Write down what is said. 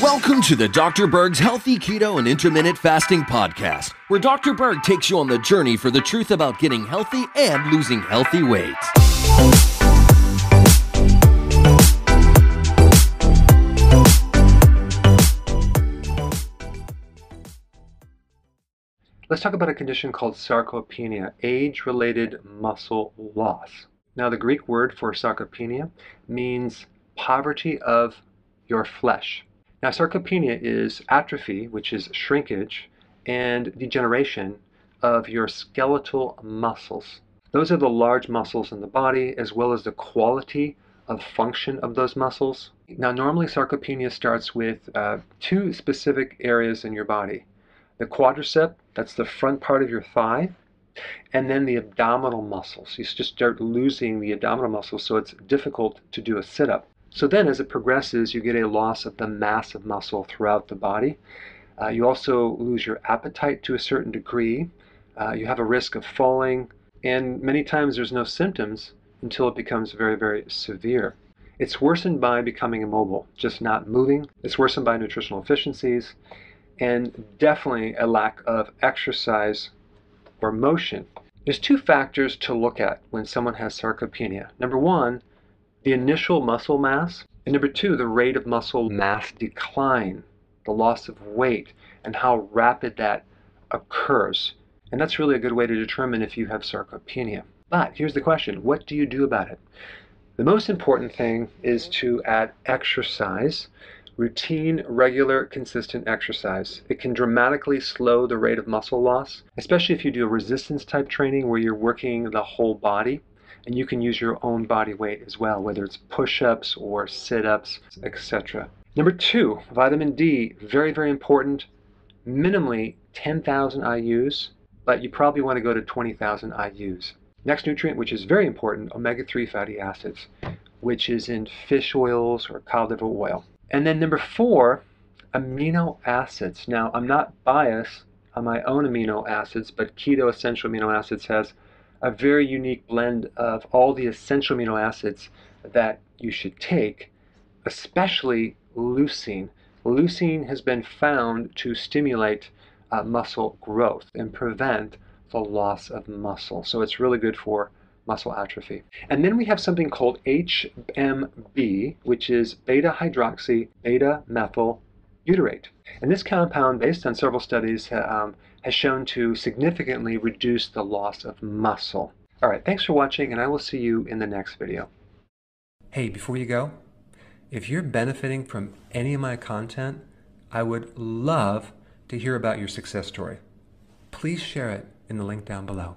Welcome to the Dr. Berg's Healthy Keto and Intermittent Fasting Podcast, where Dr. Berg takes you on the journey for the truth about getting healthy and losing healthy weight. Let's talk about a condition called sarcopenia, age-related muscle loss. Now, the Greek word for sarcopenia means poverty of your flesh. Now, sarcopenia is atrophy, which is shrinkage, and degeneration of your skeletal muscles. Those are the large muscles in the body, as well as the quality of function of those muscles. Now, normally sarcopenia starts with uh, two specific areas in your body the quadricep, that's the front part of your thigh, and then the abdominal muscles. You just start losing the abdominal muscles, so it's difficult to do a sit up. So then, as it progresses, you get a loss of the mass of muscle throughout the body. Uh, you also lose your appetite to a certain degree. Uh, you have a risk of falling, and many times there's no symptoms until it becomes very, very severe. It's worsened by becoming immobile, just not moving. It's worsened by nutritional deficiencies, and definitely a lack of exercise or motion. There's two factors to look at when someone has sarcopenia. Number one, the initial muscle mass, and number two, the rate of muscle mass decline, the loss of weight, and how rapid that occurs. And that's really a good way to determine if you have sarcopenia. But here's the question what do you do about it? The most important thing is to add exercise routine, regular, consistent exercise. It can dramatically slow the rate of muscle loss, especially if you do resistance type training where you're working the whole body. And you can use your own body weight as well, whether it's push ups or sit ups, etc. Number two, vitamin D, very, very important. Minimally 10,000 IUs, but you probably want to go to 20,000 IUs. Next nutrient, which is very important, omega 3 fatty acids, which is in fish oils or cod liver oil. And then number four, amino acids. Now, I'm not biased on my own amino acids, but Keto Essential Amino Acids has a very unique blend of all the essential amino acids that you should take, especially leucine. Leucine has been found to stimulate uh, muscle growth and prevent the loss of muscle. So it's really good for muscle atrophy. And then we have something called HMB, which is beta hydroxy beta methyl butyrate. And this compound, based on several studies, um, has shown to significantly reduce the loss of muscle. All right, thanks for watching, and I will see you in the next video. Hey, before you go, if you're benefiting from any of my content, I would love to hear about your success story. Please share it in the link down below.